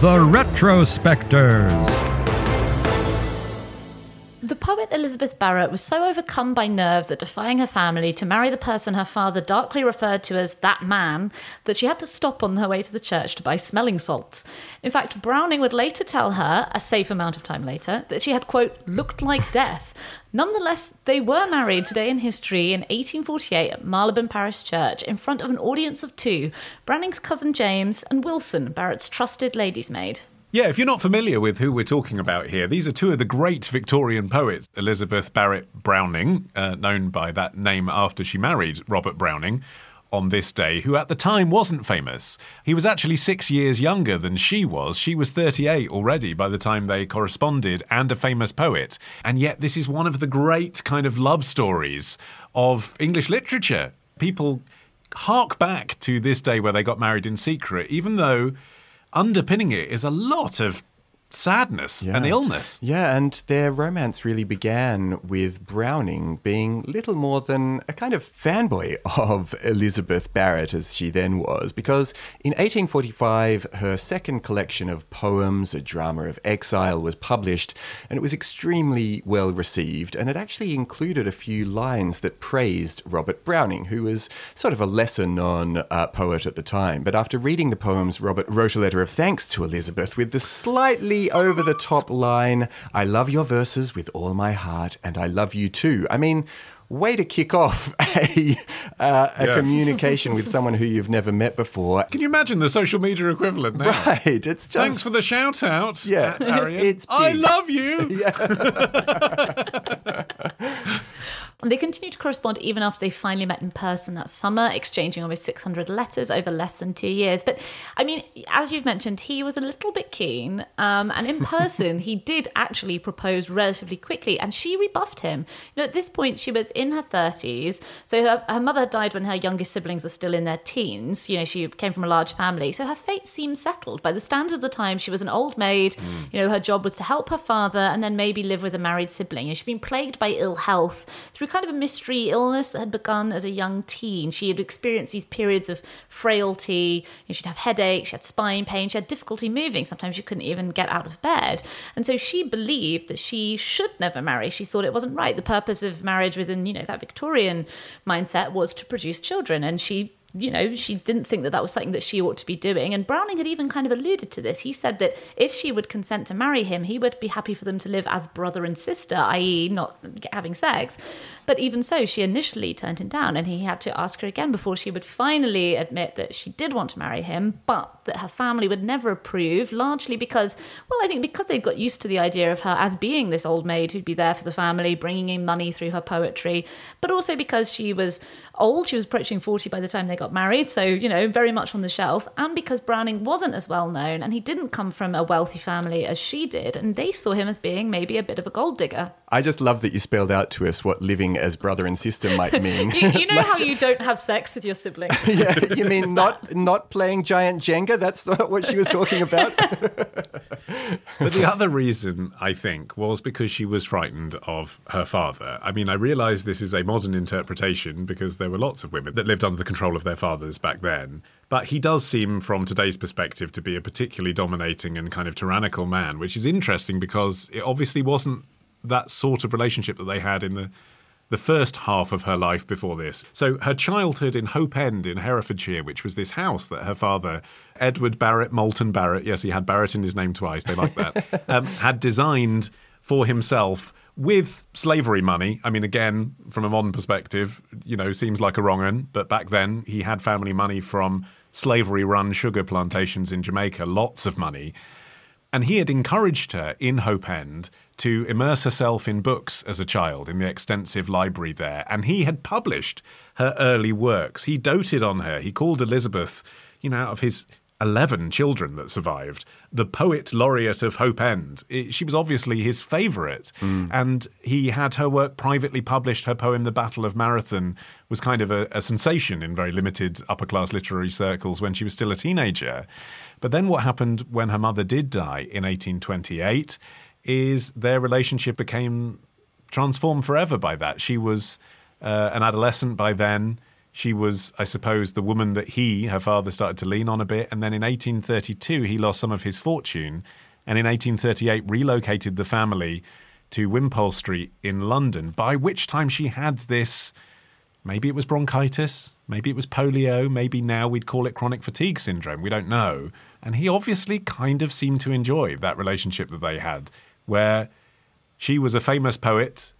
the Retrospectors. The poet Elizabeth Barrett was so overcome by nerves at defying her family to marry the person her father darkly referred to as that man that she had to stop on her way to the church to buy smelling salts. In fact, Browning would later tell her, a safe amount of time later, that she had, quote, looked like death. Nonetheless, they were married today in history in 1848 at Marylebone Parish Church in front of an audience of two Browning's cousin James and Wilson, Barrett's trusted lady's maid. Yeah, if you're not familiar with who we're talking about here, these are two of the great Victorian poets. Elizabeth Barrett Browning, uh, known by that name after she married Robert Browning on this day, who at the time wasn't famous. He was actually six years younger than she was. She was 38 already by the time they corresponded and a famous poet. And yet, this is one of the great kind of love stories of English literature. People hark back to this day where they got married in secret, even though underpinning it is a lot of sadness and illness. Yeah, and their romance really began with Browning being little more than a kind of fanboy of Elizabeth Barrett, as she then was, because in 1845, her second collection of poems, A Drama of Exile, was published, and it was extremely well received, and it actually included a few lines that praised Robert Browning, who was sort of a lesser known uh, poet at the time. But after reading the poems, Robert wrote a letter of thanks to Elizabeth with the slightly over the top line I love your verses with all my heart, and I love you too. I mean, way to kick off a, uh, a Yeah. communication with someone who you've never met before. Can you imagine the social media equivalent now? Right, it's just. Thanks for the shout out. Yeah, it's I love you. And they continued to correspond even after they finally met in person that summer, exchanging almost 600 letters over less than two years. But I mean, as you've mentioned, he was a little bit keen. Um, and in person, he did actually propose relatively quickly, and she rebuffed him. You know, at this point, she was in her 30s. So her, her mother died when her youngest siblings were still in their teens. You know, she came from a large family. So her fate seemed settled. By the standards of the time, she was an old maid. You know, her job was to help her father and then maybe live with a married sibling. You know, she'd been plagued by ill health through kind of a mystery illness that had begun as a young teen. She had experienced these periods of frailty. You know, she'd have headaches, she had spine pain, she had difficulty moving. Sometimes she couldn't even get out of bed. And so she believed that she should never marry. She thought it wasn't right. The purpose of marriage within, you know, that Victorian mindset was to produce children. And she you know, she didn't think that that was something that she ought to be doing. And Browning had even kind of alluded to this. He said that if she would consent to marry him, he would be happy for them to live as brother and sister, i.e., not having sex. But even so, she initially turned him down, and he had to ask her again before she would finally admit that she did want to marry him, but that her family would never approve, largely because, well, I think because they'd got used to the idea of her as being this old maid who'd be there for the family, bringing in money through her poetry, but also because she was old. She was approaching 40 by the time they got married, so, you know, very much on the shelf. And because Browning wasn't as well known and he didn't come from a wealthy family as she did, and they saw him as being maybe a bit of a gold digger. I just love that you spelled out to us what living as brother and sister might mean. You, you know how you don't have sex with your siblings? yeah, you mean not not playing giant Jenga? That's not what she was talking about. But the other reason, I think, was because she was frightened of her father. I mean, I realise this is a modern interpretation because there were lots of women that lived under the control of their fathers back then. But he does seem, from today's perspective, to be a particularly dominating and kind of tyrannical man, which is interesting because it obviously wasn't that sort of relationship that they had in the the first half of her life before this. So her childhood in Hope End in Herefordshire, which was this house that her father, Edward Barrett, Moulton Barrett, yes, he had Barrett in his name twice, they like that, um, had designed for himself with slavery money. I mean, again, from a modern perspective, you know, seems like a wrong un, but back then he had family money from slavery run sugar plantations in Jamaica, lots of money. And he had encouraged her in Hope End to immerse herself in books as a child in the extensive library there. And he had published her early works. He doted on her. He called Elizabeth, you know, out of his 11 children that survived, the poet laureate of Hope End. It- she was obviously his favourite. And he had her work privately published. Her poem, The Battle of Marathon, was kind of a, a sensation in very limited upper class literary circles when she was still a teenager. But then what happened when her mother did die in 1828 is their relationship became transformed forever by that. She was uh, an adolescent by then. She was, I suppose, the woman that he, her father, started to lean on a bit. And then in 1832, he lost some of his fortune. And in 1838, relocated the family to Wimpole Street in London, by which time she had this maybe it was bronchitis, maybe it was polio, maybe now we'd call it chronic fatigue syndrome. We don't know. And he obviously kind of seemed to enjoy that relationship that they had, where she was a famous poet,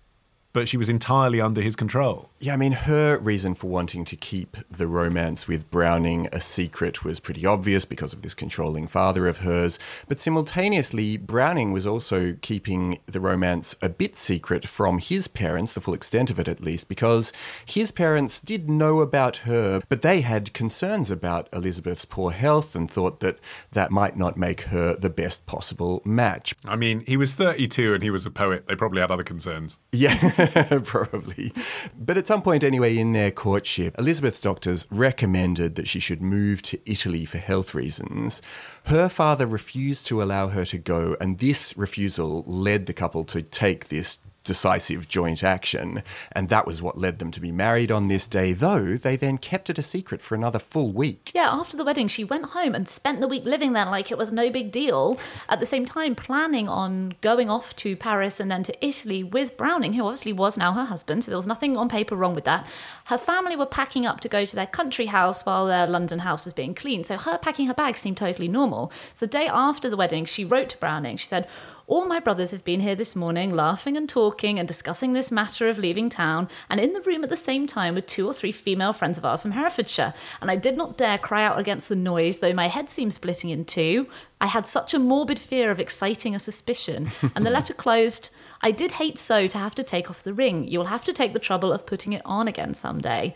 but she was entirely under his control. Yeah, I mean, her reason for wanting to keep the romance with Browning a secret was pretty obvious because of this controlling father of hers. But simultaneously, Browning was also keeping the romance a bit secret from his parents, the full extent of it at least, because his parents did know about her, but they had concerns about Elizabeth's poor health and thought that that might not make her the best possible match. I mean, he was 32 and he was a poet. They probably had other concerns. Yeah, probably. But at some point, anyway, in their courtship, Elizabeth's doctors recommended that she should move to Italy for health reasons. Her father refused to allow her to go, and this refusal led the couple to take this decisive joint action, and that was what led them to be married on this day, though they then kept it a secret for another full week. Yeah, after the wedding, she went home and spent the week living there like it was no big deal. At the same time, planning on going off to Paris and then to Italy with Browning, who obviously was now her husband. So there was nothing on paper wrong with that. Her family were packing up to go to their country house while their London house was being cleaned. So her packing her bags seemed totally normal. So the day after the wedding, she wrote to Browning. She said, all my brothers have been here this morning, laughing and talking and discussing this matter of leaving town, and in the room at the same time with two or three female friends of ours from Herefordshire. And I did not dare cry out against the noise, though my head seemed splitting in two. I had such a morbid fear of exciting a suspicion. And the letter closed. I did hate so to have to take off the ring. You'll have to take the trouble of putting it on again someday.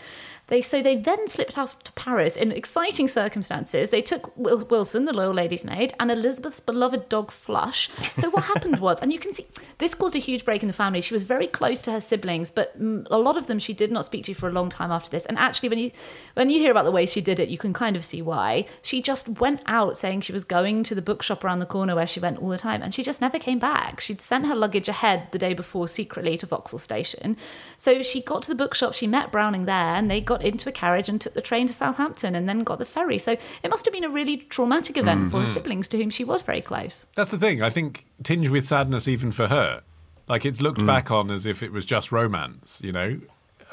They so they then slipped off to Paris in exciting circumstances. They took Wilson, the loyal lady's maid, and Elizabeth's beloved dog Flush. So what happened was, and you can see this caused a huge break in the family. She was very close to her siblings, but mm, a lot of them she did not speak to for a long time after this. And actually, when you when you hear about the way she did it, you can kind of see why. She just went out saying she was going to the bookshop around the corner where she went all the time, and she just never came back. She'd sent her luggage ahead the day before secretly to Vauxhall Station. So she got to the bookshop, she met Browning there, and they got into a carriage and took the train to Southampton and then got the ferry. So it must have been a really traumatic event for her mm-hmm. siblings to whom she was very close. That's the thing. I think tinged with sadness even for her. Like it's looked mm. back on as if it was just romance, you know?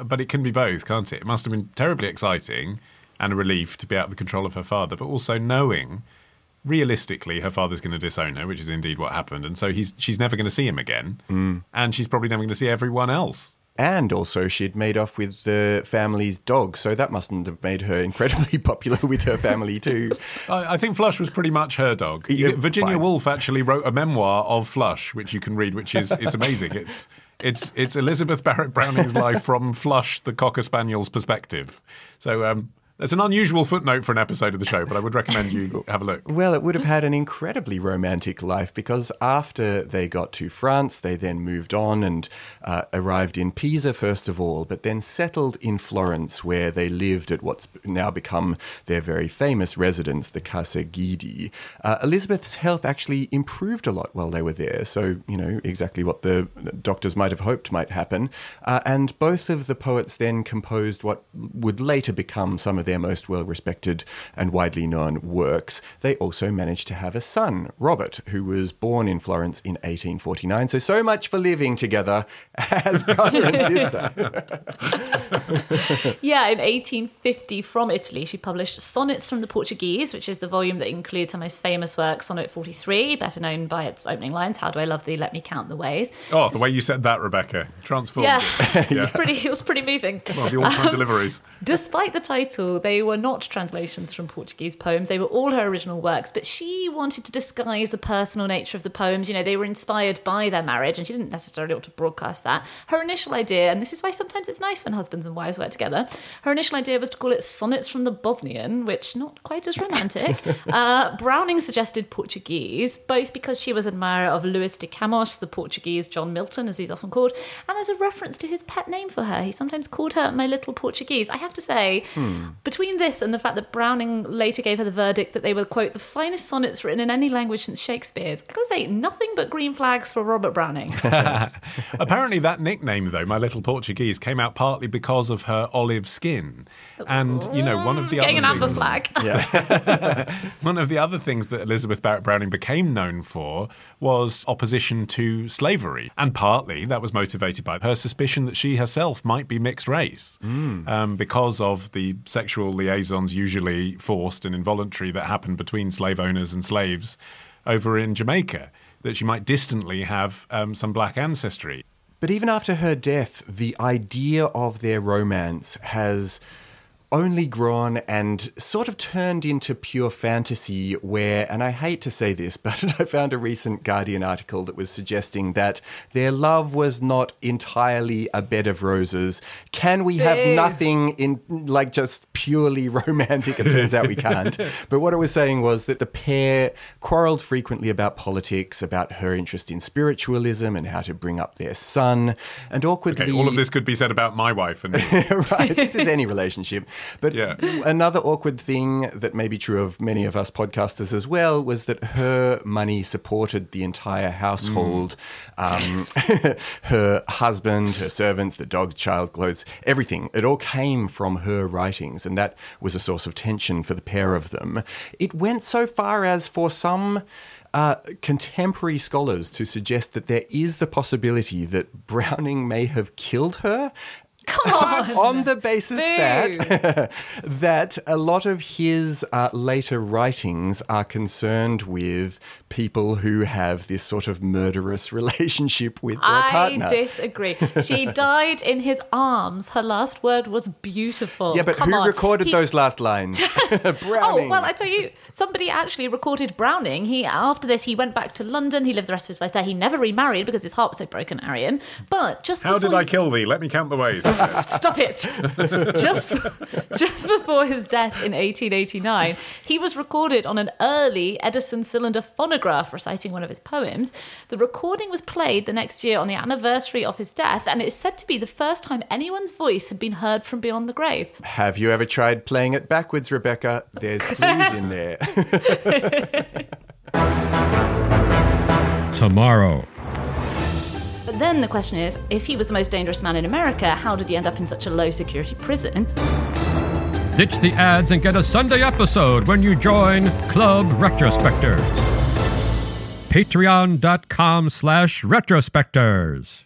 But it can be both, can't it? It must have been terribly exciting and a relief to be out of the control of her father, but also knowing realistically her father's going to disown her, which is indeed what happened. And so he's she's never going to see him again. And she's probably never going to see everyone else. And also, she'd made off with the family's dog, so that mustn't have made her incredibly popular with her family, too. I, I think Flush was pretty much her dog. Yeah, Virginia fine. Woolf actually wrote a memoir of Flush, which you can read, which is it's amazing. It's it's it's Elizabeth Barrett Browning's life from Flush, the cocker spaniel's perspective. So um, It's an unusual footnote for an episode of the show, but I would recommend you have a look. Well, it would have had an incredibly romantic life because after they got to France, they then moved on and uh, arrived in Pisa first of all, but then settled in Florence, where they lived at what's now become their very famous residence, the Casa Guidi. Uh, Elizabeth's health actually improved a lot while they were there, so, you know, exactly what the doctors might have hoped might happen. Uh, and both of the poets then composed what would later become some of their most well respected and widely known works. They also managed to have a son, Robert, who was born in Florence in 1849. So, so much for living together as brother and sister. Yeah, in 1850 from Italy, she published Sonnets from the Portuguese, which is the volume that includes her most famous work, Sonnet 43, better known by its opening lines, How do I love thee, let me count the ways. Oh, the way you said that, Rebecca, transformed Yeah, it. it's pretty, it was pretty moving. Well, the all-time um, deliveries. Despite the title, they were not translations from Portuguese poems. They were all her original works, but she wanted to disguise the personal nature of the poems. You know, they were inspired by their marriage, and she didn't necessarily want to broadcast that. Her initial idea, and this is why sometimes it's nice when husbands and wives work together, her initial idea was to call it Sonnets from the Bosnian, which not quite as romantic. uh, Browning suggested Portuguese, both because she was an admirer of Luis de Camões, the Portuguese John Milton, as he's often called, and as a reference to his pet name for her. He sometimes called her my little Portuguese. I have to say, between this and the fact that Browning later gave her the verdict that they were, quote, the finest sonnets written in any language since Shakespeare's, I gotta say, nothing but green flags for Robert Browning. Apparently, that nickname, though, my little Portuguese, came out partly because of her olive skin. And, you know, one of the Getting an other amber things, flag. one of the other things that Elizabeth Barrett Browning became known for was opposition to slavery. And partly that was motivated by her suspicion that she herself might be mixed race um, because of the sexual liaisons, usually forced and involuntary, that happened between slave owners and slaves over in Jamaica. That she might distantly have um, some black ancestry. But even after her death, the idea of their romance has only grown and sort of turned into pure fantasy where and I hate to say this but I found a recent Guardian article that was suggesting that their love was not entirely a bed of roses can we have nothing in like just purely romantic it turns out we can't but what it was saying was that the pair quarreled frequently about politics about her interest in spiritualism and how to bring up their son and awkwardly Okay, all of this could be said about my wife and right. This is any relationship. But Yeah. another awkward thing that may be true of many of us podcasters as well was that her money supported the entire household. Um, her husband, her servants, the dog, child clothes, everything. It all came from her writings, and that was a source of tension for the pair of them. It went so far as for some. Uh, contemporary scholars to suggest that there is the possibility that Browning may have killed her Come on. on the basis Boo. that that a lot of his uh, later writings are concerned with people who have this sort of murderous relationship with their I partner. I disagree. She died in his arms. Her last word was beautiful. yeah, but Come who on. recorded He- those last lines? Browning. Oh Browning. well, I tell you, somebody actually recorded Browning. He after this, he went back to London. He lived the rest of his life there. He never remarried because his heart was so broken, Arion. But just How did I kill thee? Let me count the ways. Stop it! just, just before his death in 1889, he was recorded on an early Edison cylinder phonograph reciting one of his poems. The recording was played the next year on the anniversary of his death, and it is said to be the first time anyone's voice had been heard from beyond the grave. have you ever tried playing it backwards, Rebecca? There's clues in there. Tomorrow. Then the question is if he was the most dangerous man in America, how did he end up in such a low security prison? Ditch the ads and get a Sunday episode when you join Club Retrospectors. Patreon.com slash retrospectors.